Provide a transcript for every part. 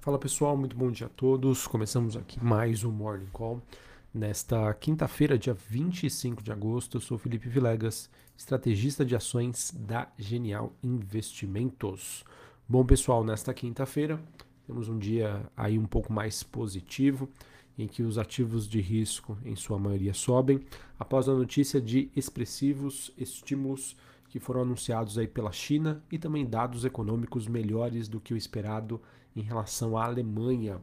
Fala pessoal, muito bom dia a todos. Começamos aqui mais um Morning Call. Nesta quinta-feira, dia 25 de agosto, eu sou Felipe Vilegas, estrategista de ações da Genial Investimentos. Bom pessoal, nesta quinta-feira temos um dia aí um pouco mais positivo, em que os ativos de risco, em sua maioria, sobem, após a notícia de expressivos estímulos que foram anunciados aí pela China e também dados econômicos melhores do que o esperado em relação à Alemanha.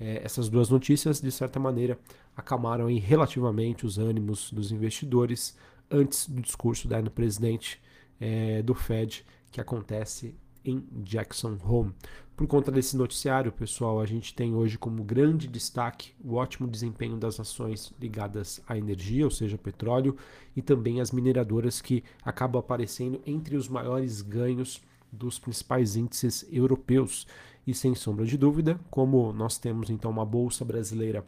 É, essas duas notícias, de certa maneira, acalmaram aí relativamente os ânimos dos investidores antes do discurso da presidente é, do Fed, que acontece em Jackson Hole. Por conta desse noticiário, pessoal, a gente tem hoje como grande destaque o ótimo desempenho das ações ligadas à energia, ou seja, petróleo, e também as mineradoras que acabam aparecendo entre os maiores ganhos dos principais índices europeus. E sem sombra de dúvida, como nós temos então uma bolsa brasileira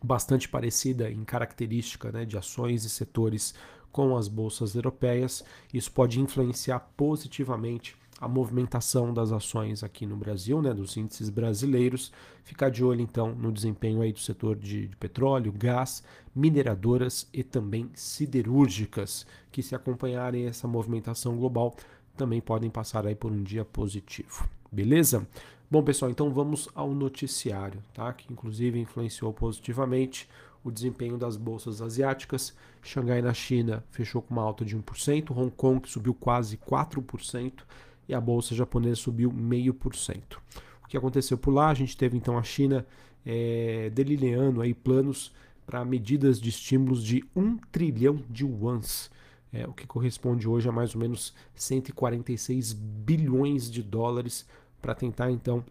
bastante parecida em característica né, de ações e setores com as bolsas europeias, isso pode influenciar positivamente a movimentação das ações aqui no Brasil, né, dos índices brasileiros. Ficar de olho então no desempenho aí do setor de, de, petróleo, gás, mineradoras e também siderúrgicas, que se acompanharem essa movimentação global também podem passar aí por um dia positivo. Beleza? Bom, pessoal, então vamos ao noticiário, tá? Que inclusive influenciou positivamente o desempenho das bolsas asiáticas. Xangai na China fechou com uma alta de 1%, Hong Kong subiu quase 4%, e a bolsa japonesa subiu 0,5%. O que aconteceu por lá? A gente teve então a China é, delineando aí planos para medidas de estímulos de 1 trilhão de yuans, é, o que corresponde hoje a mais ou menos 146 bilhões de dólares para tentar então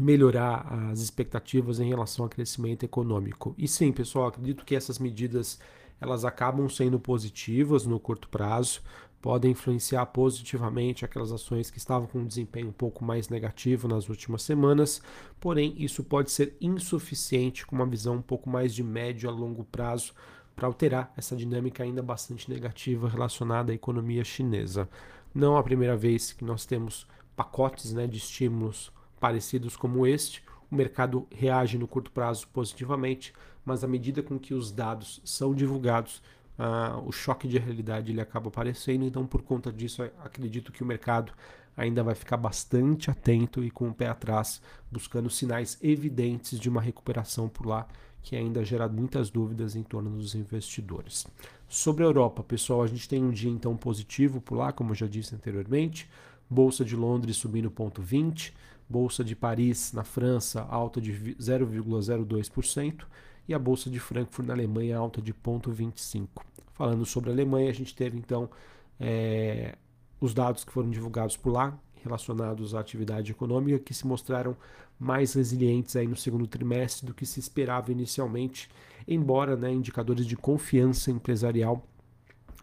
melhorar as expectativas em relação ao crescimento econômico. E sim, pessoal, acredito que essas medidas elas acabam sendo positivas no curto prazo, podem influenciar positivamente aquelas ações que estavam com um desempenho um pouco mais negativo nas últimas semanas, porém isso pode ser insuficiente com uma visão um pouco mais de médio a longo prazo para alterar essa dinâmica ainda bastante negativa relacionada à economia chinesa. Não é a primeira vez que nós temos pacotes né, de estímulos parecidos como este, o mercado reage no curto prazo positivamente, mas à medida com que os dados são divulgados, uh, o choque de realidade ele acaba aparecendo. Então, por conta disso, acredito que o mercado ainda vai ficar bastante atento e com o pé atrás, buscando sinais evidentes de uma recuperação por lá, que ainda gera muitas dúvidas em torno dos investidores. Sobre a Europa, pessoal, a gente tem um dia então positivo por lá, como eu já disse anteriormente. Bolsa de Londres subindo 0,20, Bolsa de Paris, na França, alta de 0,02%, e a Bolsa de Frankfurt, na Alemanha, alta de 0,25%. Falando sobre a Alemanha, a gente teve então é, os dados que foram divulgados por lá, relacionados à atividade econômica, que se mostraram mais resilientes aí no segundo trimestre do que se esperava inicialmente, embora né, indicadores de confiança empresarial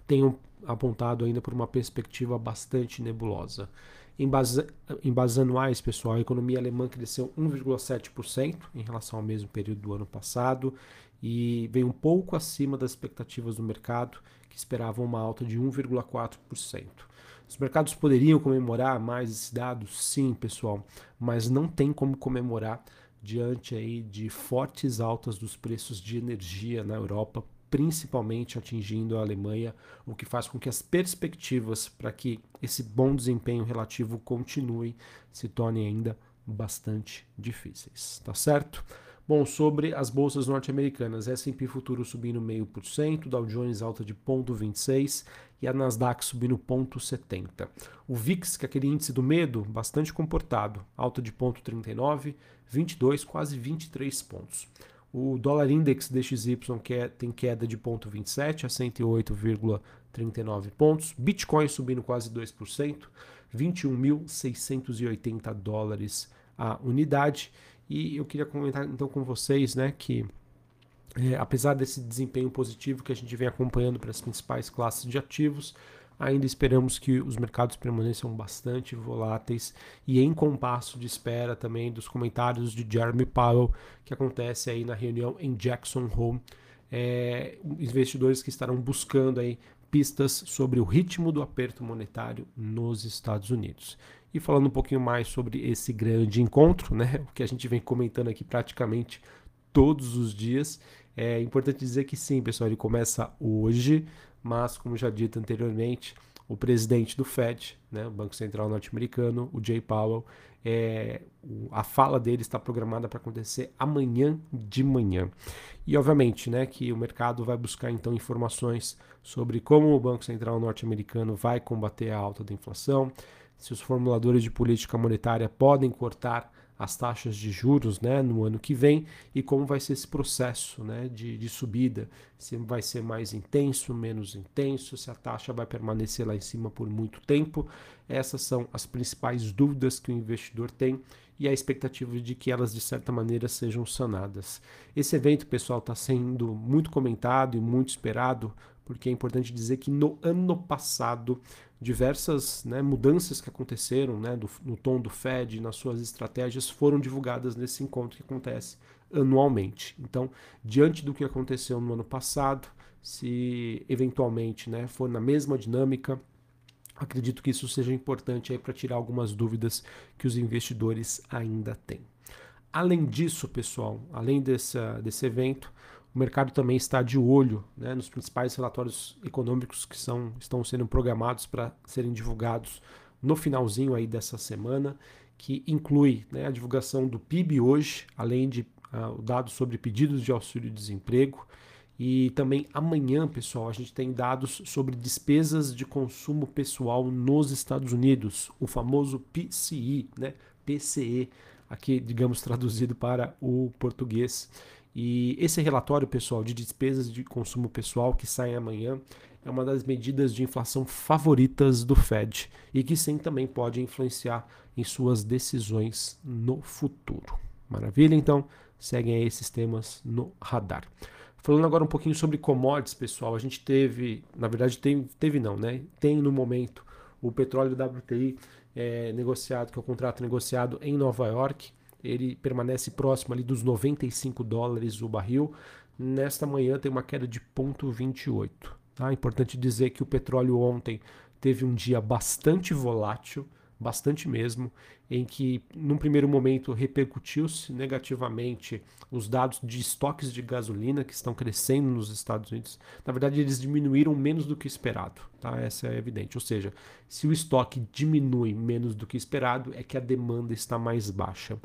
tenham apontado ainda por uma perspectiva bastante nebulosa. Em, base, em bases anuais, pessoal, a economia alemã cresceu 1,7% em relação ao mesmo período do ano passado e veio um pouco acima das expectativas do mercado, que esperavam uma alta de 1,4%. Os mercados poderiam comemorar mais esse dado? Sim, pessoal, mas não tem como comemorar diante aí de fortes altas dos preços de energia na Europa, principalmente atingindo a Alemanha, o que faz com que as perspectivas para que esse bom desempenho relativo continue se tornem ainda bastante difíceis, tá certo? Bom, sobre as bolsas norte-americanas, S&P futuro subindo 0,5%, Dow Jones alta de 0,26% e a Nasdaq subindo 0,70%. O VIX, que é aquele índice do medo, bastante comportado, alta de 0,39%, 22, quase 23 pontos. O dólar index DXY é, tem queda de 0,27 a 108,39 pontos. Bitcoin subindo quase 2%, 21.680 dólares a unidade. E eu queria comentar então com vocês né, que é, apesar desse desempenho positivo que a gente vem acompanhando para as principais classes de ativos, ainda esperamos que os mercados permaneçam bastante voláteis e em compasso de espera também dos comentários de Jeremy Powell que acontece aí na reunião em Jackson Hole. É, investidores que estarão buscando aí pistas sobre o ritmo do aperto monetário nos Estados Unidos. E falando um pouquinho mais sobre esse grande encontro, né, o que a gente vem comentando aqui praticamente todos os dias, é importante dizer que sim, pessoal, ele começa hoje, mas como já dito anteriormente, o presidente do Fed, né, o Banco Central norte-americano, o Jay Powell, é, a fala dele está programada para acontecer amanhã de manhã. E obviamente, né, que o mercado vai buscar então informações sobre como o Banco Central norte-americano vai combater a alta da inflação, se os formuladores de política monetária podem cortar as taxas de juros né, no ano que vem e como vai ser esse processo né, de, de subida. Se vai ser mais intenso, menos intenso, se a taxa vai permanecer lá em cima por muito tempo. Essas são as principais dúvidas que o investidor tem e a expectativa de que elas, de certa maneira, sejam sanadas. Esse evento, pessoal, está sendo muito comentado e muito esperado, porque é importante dizer que no ano passado diversas né, mudanças que aconteceram né, do, no tom do Fed, nas suas estratégias, foram divulgadas nesse encontro que acontece anualmente. Então, diante do que aconteceu no ano passado, se eventualmente né, for na mesma dinâmica, acredito que isso seja importante para tirar algumas dúvidas que os investidores ainda têm. Além disso, pessoal, além dessa, desse evento, o mercado também está de olho né, nos principais relatórios econômicos que são, estão sendo programados para serem divulgados no finalzinho aí dessa semana, que inclui né, a divulgação do PIB hoje, além de uh, dados sobre pedidos de auxílio-desemprego. E também amanhã, pessoal, a gente tem dados sobre despesas de consumo pessoal nos Estados Unidos, o famoso PCE, né? PCE, aqui, digamos, traduzido para o português. E esse relatório, pessoal, de despesas de consumo pessoal que sai amanhã é uma das medidas de inflação favoritas do Fed e que sim também pode influenciar em suas decisões no futuro. Maravilha? Então, seguem aí esses temas no radar. Falando agora um pouquinho sobre commodities, pessoal, a gente teve, na verdade, tem, teve não, né? Tem no momento o petróleo WTI é, negociado, que é o contrato negociado em Nova York ele permanece próximo ali dos 95 dólares o barril. Nesta manhã tem uma queda de 0,28. Tá? Importante dizer que o petróleo ontem teve um dia bastante volátil, bastante mesmo, em que num primeiro momento repercutiu-se negativamente os dados de estoques de gasolina que estão crescendo nos Estados Unidos. Na verdade, eles diminuíram menos do que esperado, tá? Essa é evidente. Ou seja, se o estoque diminui menos do que esperado, é que a demanda está mais baixa.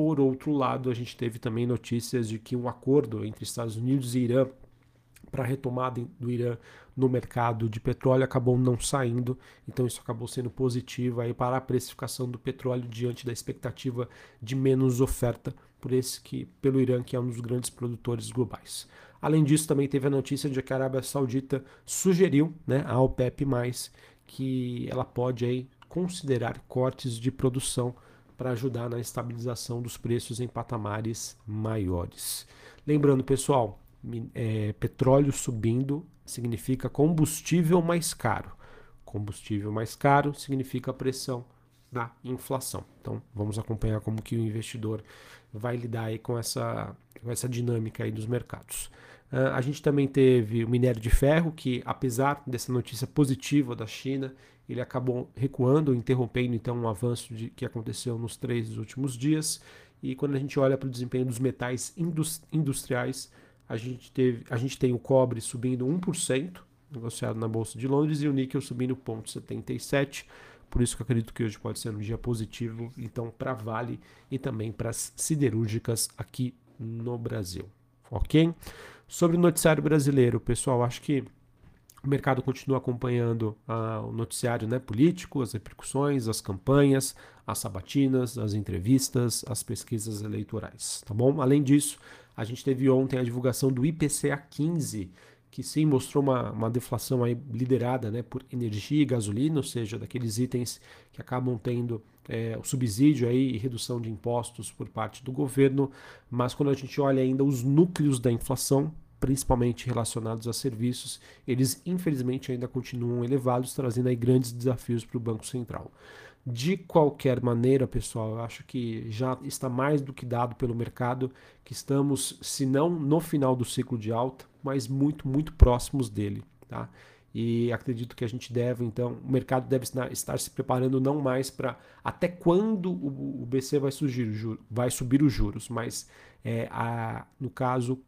Por outro lado, a gente teve também notícias de que um acordo entre Estados Unidos e Irã para a retomada do Irã no mercado de petróleo acabou não saindo, então isso acabou sendo positivo aí para a precificação do petróleo diante da expectativa de menos oferta por esse que pelo Irã que é um dos grandes produtores globais. Além disso, também teve a notícia de que a Arábia Saudita sugeriu, né, à OPEP+, que ela pode aí considerar cortes de produção para ajudar na estabilização dos preços em patamares maiores. Lembrando, pessoal, é, petróleo subindo significa combustível mais caro. Combustível mais caro significa pressão na inflação. Então, vamos acompanhar como que o investidor vai lidar aí com essa, com essa dinâmica aí dos mercados. Uh, a gente também teve o minério de ferro, que apesar dessa notícia positiva da China, ele acabou recuando, interrompendo então um avanço de, que aconteceu nos três últimos dias. E quando a gente olha para o desempenho dos metais industriais, a gente, teve, a gente tem o cobre subindo 1%, negociado na Bolsa de Londres, e o níquel subindo 0,77%. Por isso que eu acredito que hoje pode ser um dia positivo, então, para Vale e também para as siderúrgicas aqui no Brasil. Ok? Sobre o noticiário brasileiro, pessoal, acho que o mercado continua acompanhando ah, o noticiário né, político, as repercussões, as campanhas, as sabatinas, as entrevistas, as pesquisas eleitorais, tá bom? Além disso, a gente teve ontem a divulgação do IPCA 15, que sim mostrou uma, uma deflação aí liderada né, por energia e gasolina, ou seja, daqueles itens que acabam tendo é, o subsídio aí e redução de impostos por parte do governo, mas quando a gente olha ainda os núcleos da inflação, principalmente relacionados a serviços, eles infelizmente ainda continuam elevados, trazendo aí grandes desafios para o Banco Central. De qualquer maneira, pessoal, eu acho que já está mais do que dado pelo mercado que estamos, se não no final do ciclo de alta, mas muito, muito próximos dele. Tá? e acredito que a gente deve, então, o mercado deve estar se preparando não mais para até quando o, BC vai, surgir, vai subir os juros, mas é, a, no caso,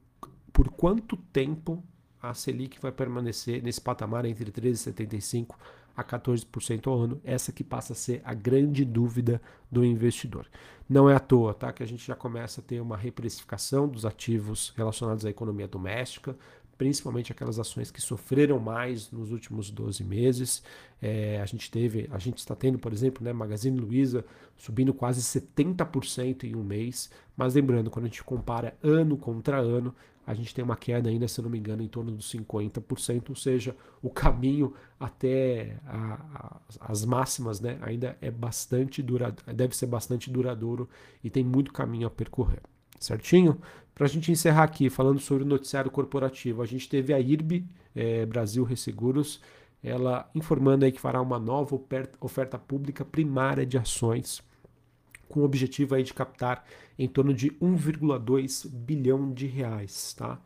por quanto tempo a Selic vai permanecer nesse patamar entre 13,75% a 14% ao ano. Essa que passa a ser a grande dúvida do investidor. Não é à toa tá, que a gente já começa a ter uma reprecificação dos ativos relacionados à economia doméstica, principalmente aquelas ações que sofreram mais nos últimos 12 meses. É, a gente teve, a gente está tendo, por exemplo, né, Magazine Luiza subindo quase 70% em um mês. Mas lembrando, quando a gente compara ano contra ano, a gente tem uma queda ainda, se não me engano, em torno dos 50%, ou seja, o caminho até a, a, as máximas né, ainda é bastante duradouro, deve ser bastante duradouro e tem muito caminho a percorrer certinho? Para a gente encerrar aqui, falando sobre o noticiário corporativo, a gente teve a IRB, é, Brasil Resseguros, ela informando aí que fará uma nova oferta pública primária de ações, com o objetivo aí de captar em torno de 1,2 bilhão de reais, tá?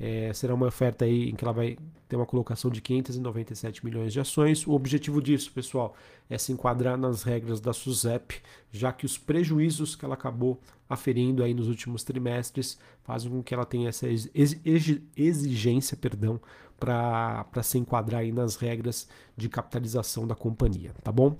É, será uma oferta aí em que ela vai ter uma colocação de 597 milhões de ações. O objetivo disso, pessoal, é se enquadrar nas regras da SUSEP, já que os prejuízos que ela acabou aferindo aí nos últimos trimestres fazem com que ela tenha essa exigência, perdão, para se enquadrar aí nas regras de capitalização da companhia, tá bom?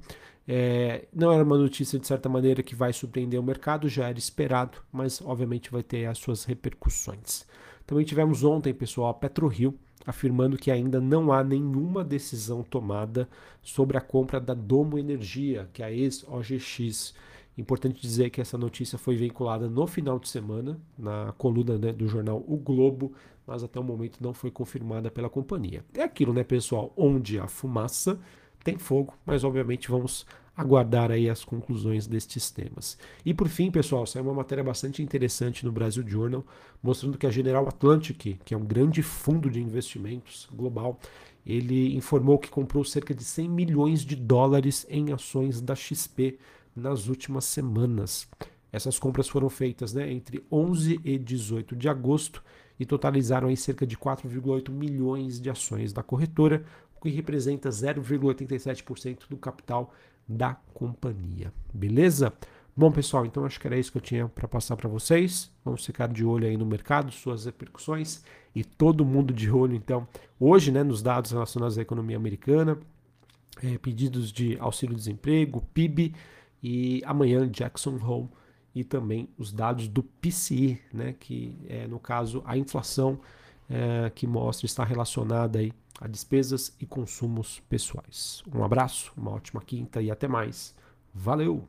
É, não era uma notícia de certa maneira que vai surpreender o mercado, já era esperado, mas obviamente vai ter as suas repercussões. Também tivemos ontem, pessoal, a PetroRio afirmando que ainda não há nenhuma decisão tomada sobre a compra da Domo Energia, que é a ex-OGX. Importante dizer que essa notícia foi vinculada no final de semana, na coluna né, do jornal O Globo, mas até o momento não foi confirmada pela companhia. É aquilo, né, pessoal? Onde há fumaça, tem fogo, mas obviamente vamos aguardar aí as conclusões destes temas. E por fim, pessoal, saiu uma matéria bastante interessante no Brasil Journal, mostrando que a General Atlantic, que é um grande fundo de investimentos global, ele informou que comprou cerca de 100 milhões de dólares em ações da XP nas últimas semanas. Essas compras foram feitas né, entre 11 e 18 de agosto e totalizaram aí cerca de 4,8 milhões de ações da corretora, o que representa 0,87% do capital da companhia. Beleza? Bom, pessoal, então acho que era isso que eu tinha para passar para vocês. Vamos ficar de olho aí no mercado, suas repercussões e todo mundo de olho, então, hoje, né, nos dados relacionados à economia americana, é, pedidos de auxílio-desemprego, PIB e amanhã Jackson Hole e também os dados do PCI, né, que é, no caso, a inflação é, que mostra está relacionada aí a despesas e consumos pessoais. Um abraço, uma ótima quinta e até mais. Valeu!